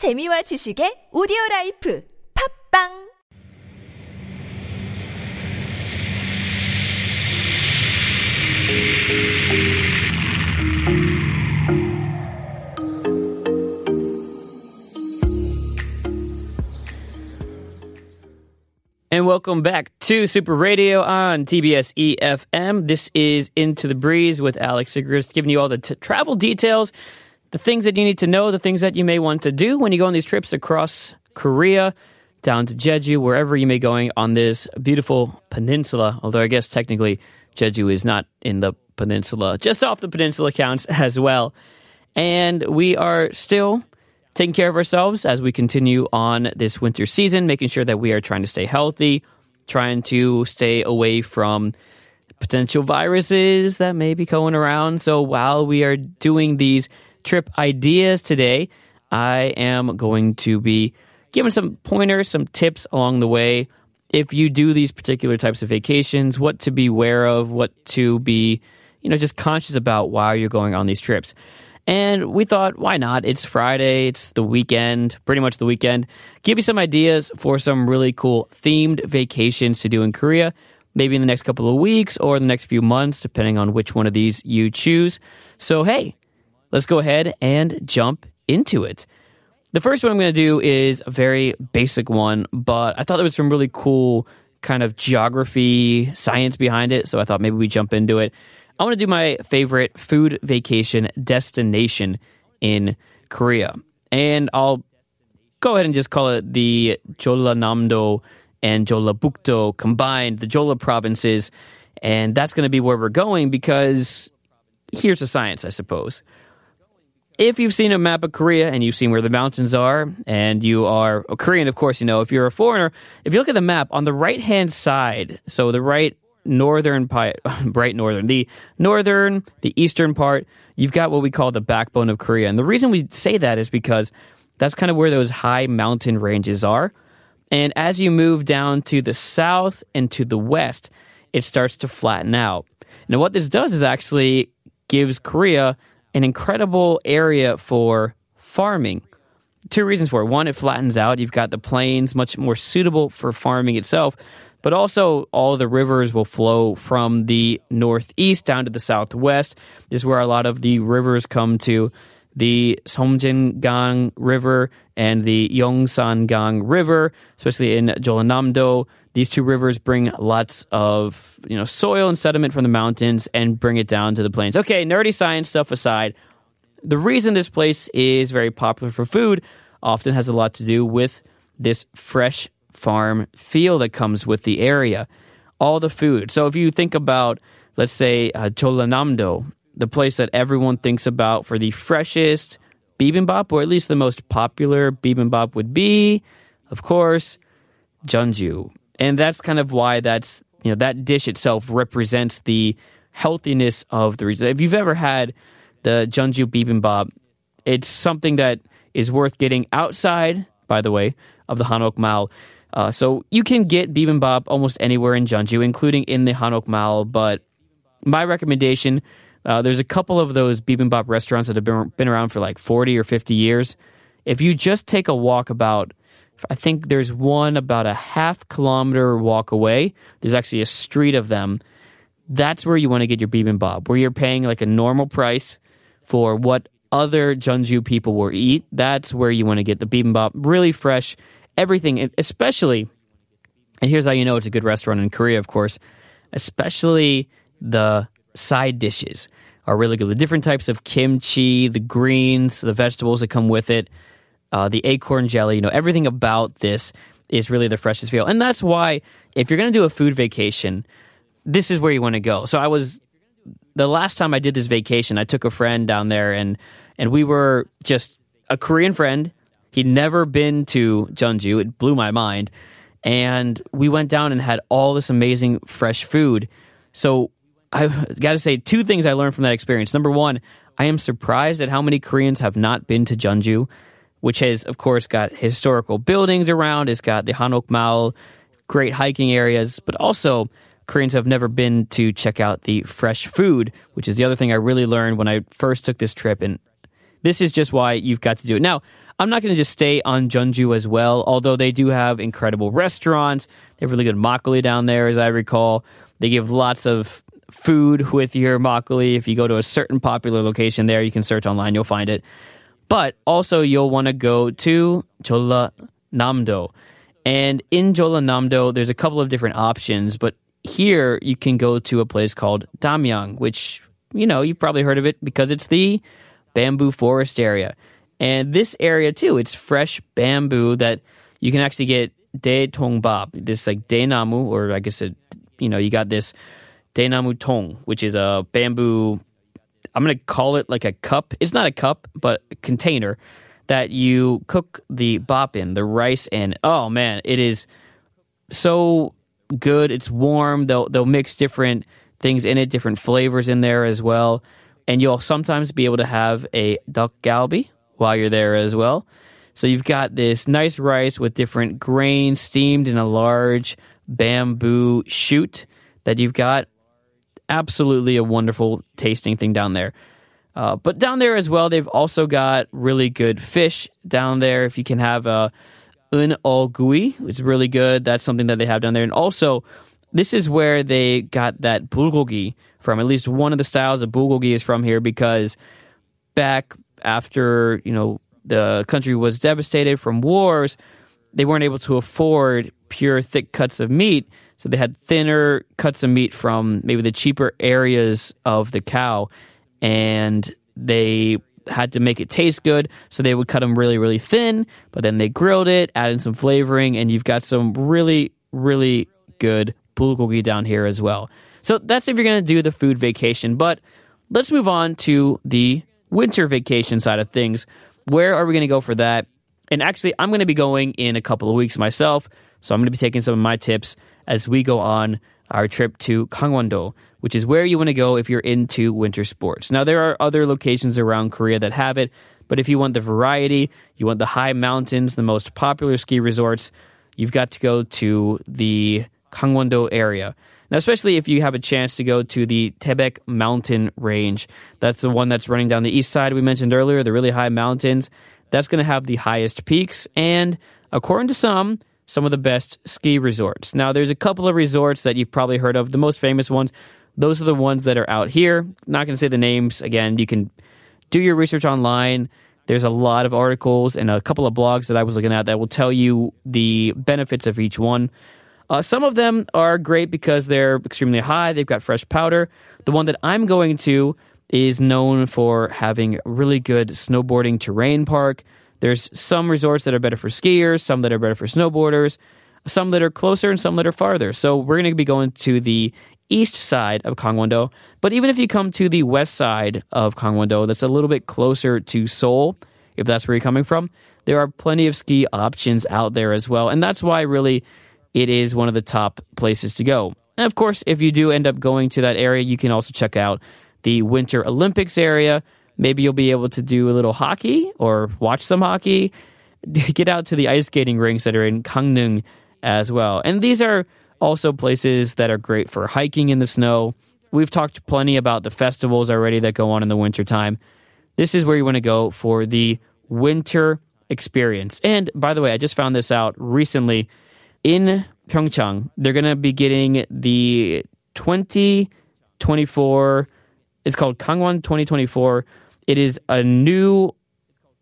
재미와 지식의 오디오 라이프 팝빵 And welcome back to Super Radio on TBS EFM. This is Into the Breeze with Alex Sigrist, giving you all the t- travel details, the things that you need to know, the things that you may want to do when you go on these trips across Korea, down to Jeju, wherever you may be going on this beautiful peninsula. Although I guess technically Jeju is not in the peninsula, just off the peninsula counts as well. And we are still taking care of ourselves as we continue on this winter season, making sure that we are trying to stay healthy, trying to stay away from potential viruses that may be going around. So while we are doing these trip ideas today, I am going to be giving some pointers, some tips along the way. If you do these particular types of vacations, what to be aware of, what to be, you know, just conscious about while you're going on these trips. And we thought, why not? It's Friday, it's the weekend, pretty much the weekend. Give you some ideas for some really cool themed vacations to do in Korea, maybe in the next couple of weeks or the next few months, depending on which one of these you choose. So, hey, let's go ahead and jump into it. The first one I'm going to do is a very basic one, but I thought there was some really cool kind of geography, science behind it. So I thought maybe we jump into it. I want to do my favorite food vacation destination in Korea. And I'll go ahead and just call it the Jeollanam-do and Jeollabuk-do combined, the Jeolla provinces. And that's going to be where we're going because here's the science, I suppose. If you've seen a map of Korea and you've seen where the mountains are, and you are a Korean, of course, you know, if you're a foreigner, if you look at the map on the right hand side, so the right northern part, bright northern, the northern, the eastern part, you've got what we call the backbone of Korea. And the reason we say that is because that's kind of where those high mountain ranges are. And as you move down to the south and to the west, it starts to flatten out. Now, what this does is actually gives Korea an incredible area for farming. Two reasons for it. One, it flattens out. You've got the plains, much more suitable for farming itself but also all the rivers will flow from the northeast down to the southwest. This is where a lot of the rivers come to the Seomjingang River and the Yeongsan-gang River, especially in Jeollanam-do. These two rivers bring lots of you know soil and sediment from the mountains and bring it down to the plains. Okay, nerdy science stuff aside, the reason this place is very popular for food often has a lot to do with this fresh farm feel that comes with the area. All the food. So if you think about, let's say, uh, Jeollanam-do, the place that everyone thinks about for the freshest bibimbap, or at least the most popular bibimbap would be, of course, Jeonju. And that's kind of why that's, you know, that dish itself represents the healthiness of the region. If you've ever had the Jeonju bibimbap, it's something that is worth getting outside, by the way, of the Hanok Maeul uh, so you can get bibimbap almost anywhere in Jeonju, including in the Hanok Maeul. But my recommendation, uh, there's a couple of those bibimbap restaurants that have been, been around for like 40 or 50 years. If you just take a walk about, I think there's one about a half kilometer walk away. There's actually a street of them. That's where you want to get your bibimbap, where you're paying like a normal price for what other Jeonju people will eat. That's where you want to get the bibimbap, really fresh everything, especially, and here's how you know it's a good restaurant in Korea, of course, especially the side dishes are really good. The different types of kimchi, the greens, the vegetables that come with it, uh, the acorn jelly, you know, everything about this is really the freshest feel. And that's why if you're going to do a food vacation, this is where you want to go. So I was the last time I did this vacation, I took a friend down there and and we were just a Korean friend He'd never been to Jeonju. It blew my mind. And we went down and had all this amazing fresh food. So I got to say two things I learned from that experience. Number one, I am surprised at how many Koreans have not been to Jeonju, which has, of course, got historical buildings around. It's got the Hanok Maeul, great hiking areas, but also Koreans have never been to check out the fresh food, which is the other thing I really learned when I first took this trip. And this is just why you've got to do it. Now, I'm not going to just stay on Jeonju as well, although they do have incredible restaurants. They have really good makgeolli down there, as I recall. They give lots of food with your makgeolli. If you go to a certain popular location there, you can search online, you'll find it. But also, you'll want to go to Chola Namdo. And in Jeollanam-do, there's a couple of different options, but here you can go to a place called Damyang, which, you know, you've probably heard of it because it's the bamboo forest area. And this area too, it's fresh bamboo that you can actually get de tongbab, this like de namu, or I guess it, you know, you got this namu tong, which is a bamboo. I'm gonna call it like a cup. It's not a cup, but a container that you cook the bop in, the rice in. Oh man, it is so good. It's warm. They'll they'll mix different things in it, different flavors in there as well. And you'll sometimes be able to have a tteok galbi while you're there as well. So you've got this nice rice with different grains steamed in a large bamboo shoot that you've got. Absolutely a wonderful tasting thing down there. Uh, but down there as well, they've also got really good fish down there. If you can have a un gui, it's really good. That's something that they have down there. And also, this is where they got that bulgogi from. At least one of the styles of bulgogi is from here because back after you know the country was devastated from wars, they weren't able to afford pure thick cuts of meat. So they had thinner cuts of meat from maybe the cheaper areas of the cow and they had to make it taste good, so they would cut them really, really thin. But then they grilled it, added some flavoring, and you've got some really, really good bulgogi down here as well. So that's if you're going to do the food vacation. But let's move on to the winter vacation side of things. Where are we going to go for that? And actually, I'm going to be going in a couple of weeks myself. So I'm going to be taking some of my tips as we go on our trip to Gangwon-do, which is where you want to go if you're into winter sports. Now, there are other locations around Korea that have it, but if you want the variety, you want the high mountains, the most popular ski resorts, you've got to go to the Gangwon-do area. Now, especially if you have a chance to go to the Taebaek mountain range. That's the one that's running down the east side we mentioned earlier, the really high mountains. That's going to have the highest peaks. And according to some, some of the best ski resorts. Now, there's a couple of resorts that you've probably heard of. The most famous ones, those are the ones that are out here. Not going to say the names. Again, you can do your research online. There's a lot of articles and a couple of blogs that I was looking at that will tell you the benefits of each one. Uh, some of them are great because they're extremely high. They've got fresh powder. The one that I'm going to is known for having really good snowboarding terrain park. There's some resorts that are better for skiers, some that are better for snowboarders, some that are closer and some that are farther. So we're going to be going to the east side of Gangwon-do. But even if you come to the west side of Gangwon-do, that's a little bit closer to Seoul, if that's where you're coming from, there are plenty of ski options out there as well. And that's why really it is one of the top places to go. And of course, if you do end up going to that area, you can also check out the Winter Olympics area Maybe you'll be able to do a little hockey or watch some hockey. Get out to the ice skating rinks that are in Gangneung as well. And these are also places that are great for hiking in the snow. We've talked plenty about the festivals already that go on in the wintertime. This is where you want to go for the winter experience. And by the way, I just found this out recently in Pyeongchang. They're going to be getting the 2024 it's called Gangwon 2024 it is a new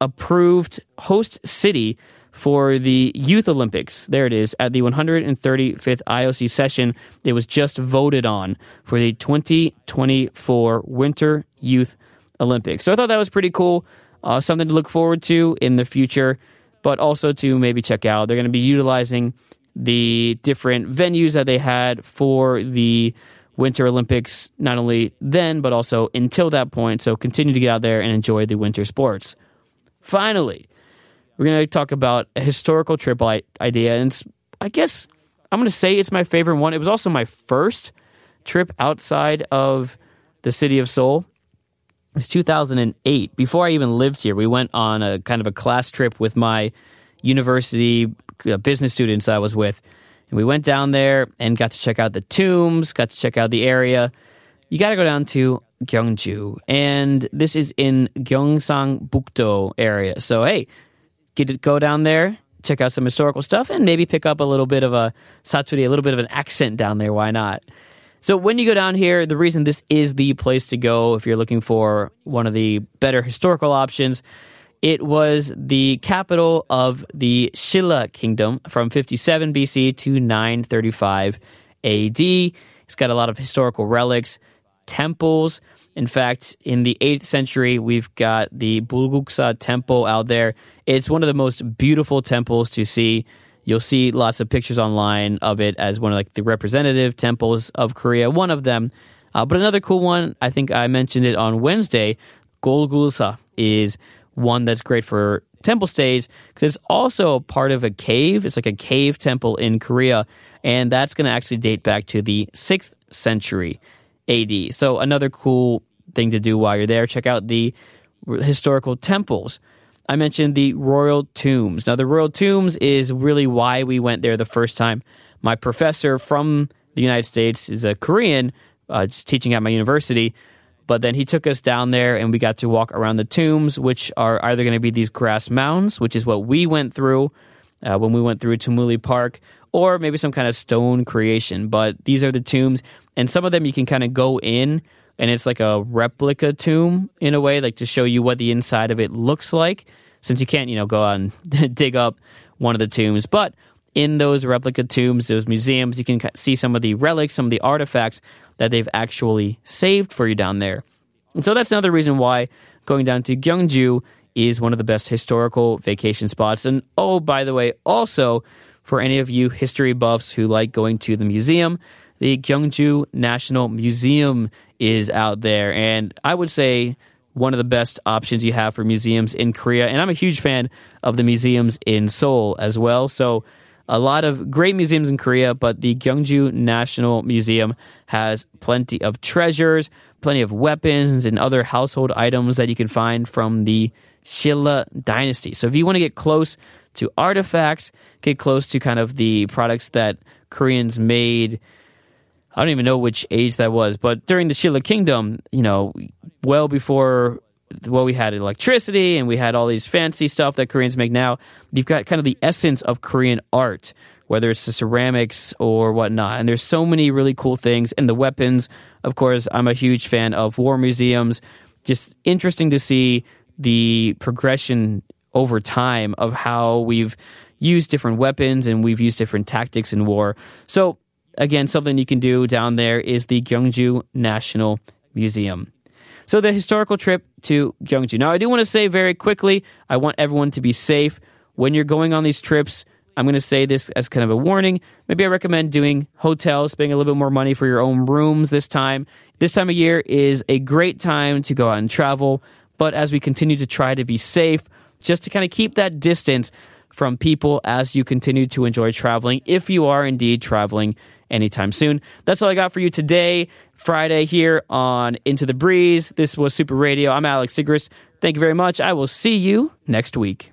approved host city for the Youth Olympics. There it is at the 135th IOC session. It was just voted on for the 2024 Winter Youth Olympics. So I thought that was pretty cool. Uh, something to look forward to in the future, but also to maybe check out. They're going to be utilizing the different venues that they had for the Winter Olympics, not only then, but also until that point. So continue to get out there and enjoy the winter sports. Finally, we're going to talk about a historical trip idea. And I guess I'm going to say it's my favorite one. It was also my first trip outside of the city of Seoul. It was 2008. Before I even lived here, we went on a kind of a class trip with my university uh, business students I was with and we went down there and got to check out the tombs, got to check out the area. You got to go down to Gyeongju, and this is in Gyeongsang Bukdo area. So hey, get it go down there, check out some historical stuff, and maybe pick up a little bit of a saturi, a little bit of an accent down there. Why not? So when you go down here, the reason this is the place to go if you're looking for one of the better historical options, it was the capital of the Shilla kingdom from 57 BC to 935 AD. It's got a lot of historical relics, temples. In fact, in the 8th century, we've got the Bulguksa temple out there. It's one of the most beautiful temples to see. You'll see lots of pictures online of it as one of like the representative temples of Korea. One of them, uh, but another cool one. I think I mentioned it on Wednesday. Golgulsa is one that's great for temple stays because it's also part of a cave. It's like a cave temple in Korea, and that's going to actually date back to the sixth century AD. So another cool thing to do while you're there. Check out the historical temples. I mentioned the royal tombs. Now, the royal tombs is really why we went there the first time. My professor from the United States is a Korean, uh, just teaching at my university. But then he took us down there and we got to walk around the tombs, which are either going to be these grass mounds, which is what we went through uh, when we went through Tumuli Park, or maybe some kind of stone creation. But these are the tombs, and some of them you can kind of go in and it's like a replica tomb in a way, like to show you what the inside of it looks like, since you can't, you know, go out and dig up one of the tombs. But in those replica tombs, those museums, you can see some of the relics, some of the artifacts that they've actually saved for you down there. And so that's another reason why going down to Gyeongju is one of the best historical vacation spots. And oh, by the way, also for any of you history buffs who like going to the museum, the Gyeongju National Museum is out there. And I would say one of the best options you have for museums in Korea. And I'm a huge fan of the museums in Seoul as well. So a lot of great museums in Korea, but the Gyeongju National Museum has plenty of treasures, plenty of weapons and other household items that you can find from the Shilla dynasty. So if you want to get close to artifacts, get close to kind of the products that Koreans made I don't even know which age that was, but during the Shilla Kingdom, you know, well before well, we had electricity and we had all these fancy stuff that Koreans make now. You've got kind of the essence of Korean art, whether it's the ceramics or whatnot. And there's so many really cool things. And the weapons, of course, I'm a huge fan of war museums. Just interesting to see the progression over time of how we've used different weapons and we've used different tactics in war. So again, something you can do down there is the Gyeongju National Museum. So the historical trip to Gyeongju. Now, I do want to say very quickly, I want everyone to be safe when you're going on these trips. I'm going to say this as kind of a warning. Maybe I recommend doing hotels, spending a little bit more money for your own rooms this time. This time of year is a great time to go out and travel, but as we continue to try to be safe, just to kind of keep that distance from people as you continue to enjoy traveling, if you are indeed traveling anytime soon. That's all I got for you today, Friday, here on Into the Breeze. This was Super Radio. I'm Alex Sigrist. Thank you very much. I will see you next week.